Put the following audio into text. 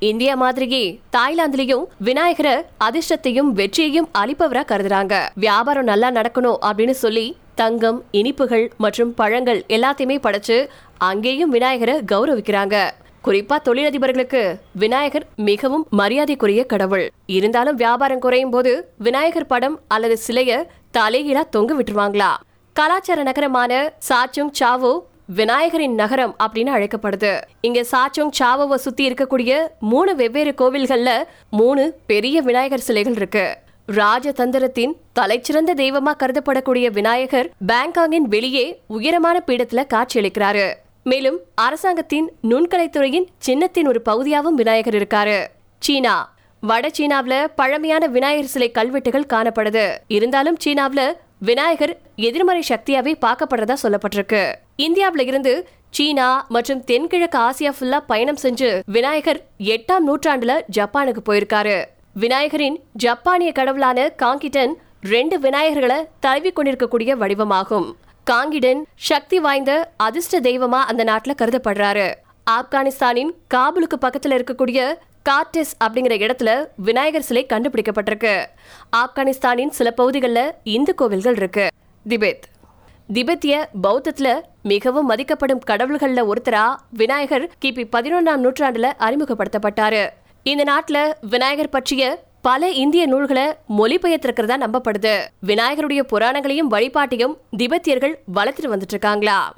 India மாதிரியே தாய்லாந்துலயும் விநாயகரை அதிர்ஷ்டத்தையும் வெற்றியையும் அளிப்பவரா கருதுறாங்க. வியாபாரம் நல்லா நடக்கணும் அப்படின்னு சொல்லி தங்கம் இனிப்புகள் மற்றும் பழங்கள் எல்லாத்தையுமே படைச்சு அங்கேயும் விநாயகரை கௌரவிக்கிறாங்க. குறிப்பா தொழிலதிபர்களுக்கு விநாயகர் மிகவும் மரியாதைக்குரிய கடவுள். இருந்தாலும் வியாபாரம் குறையும் போது விநாயகர் படம் அல்லது சிலைய தலைகீழா தொங்க விட்டுருவாங்களா? கலாச்சார நகரமான சாச்சுங் சாவோ விநாயகரின் நகரம் அப்படின்னு அழைக்கப்படுது. இங்க சாச்சோங் சாவோவை சுத்தி இருக்கக்கூடிய மூணு வெவ்வேறு கோவில்கள்ல மூணு பெரிய விநாயகர் சிலைகள் இருக்கு. ராஜதந்திரத்தின் தலைச்சிறந்த தெய்வமா கருதப்படக்கூடிய விநாயகர் பேங்காங்கின் வெளியே உயரமான பீடத்துல காட்சியளிக்கிறாரு. மேலும் அரசாங்கத்தின் நுண்கலைத்துறையின் சின்னத்தின் ஒரு பகுதியாகவும் விநாயகர் இருக்காரு. சீனா. வட சீனாவுல பழமையான விநாயகர் சிலை கல்வெட்டுகள் காணப்படுது. இருந்தாலும் சீனாவுல விநாயகர் எதிர்மறை சக்தியாவே பார்க்கப்படுறதா சொல்லப்பட்டிருக்கு. இந்தியாவில இருந்து சீனா மற்றும் தென்கிழக்கு ஆசியா ஃபுல்லா பயணம் செஞ்சு விநாயகர் எட்டாம் நூற்றாண்டுல ஜப்பானுக்கு போயிருக்காரு. விநாயகரின் ஜப்பானிய கடவுளான காங்கிடன் ரெண்டு விநாயகர்களை தழுவி கொண்டிருக்கக்கூடிய வடிவமாகும். காங்கிடன் சக்தி வாய்ந்த அதிர்ஷ்ட தெய்வமா அந்த நாட்டுல கருதப்படுறாரு. ஆப்கானிஸ்தானின் காபூலுக்கு பக்கத்துல இருக்கக்கூடிய கார்டிஸ் அப்படிங்கிற இடத்துல விநாயகர் சிலை கண்டுபிடிக்கப்பட்டிருக்கு. ஆப்கானிஸ்தானின் சில பகுதிகளில் இந்து கோவில்கள் இருக்கு. திபெத். திபெத்திய பௌத்தத்துல மிகவும் மதிக்கப்படும் கடவுள்கள்ல ஒருத்தரா விநாயகர் கிபி பதினொன்னாம் நூற்றாண்டுல அறிமுகப்படுத்தப்பட்டாரு. இந்த நாட்டுல விநாயகர் பற்றிய பல இந்திய நூல்களை மொழிபெயர்த்திருக்கிறதா நம்பப்படுது. விநாயகருடைய புராணங்களையும் வழிபாட்டையும் திபெத்தியர்கள் வளர்த்துட்டு வந்துட்டு இருக்காங்களா?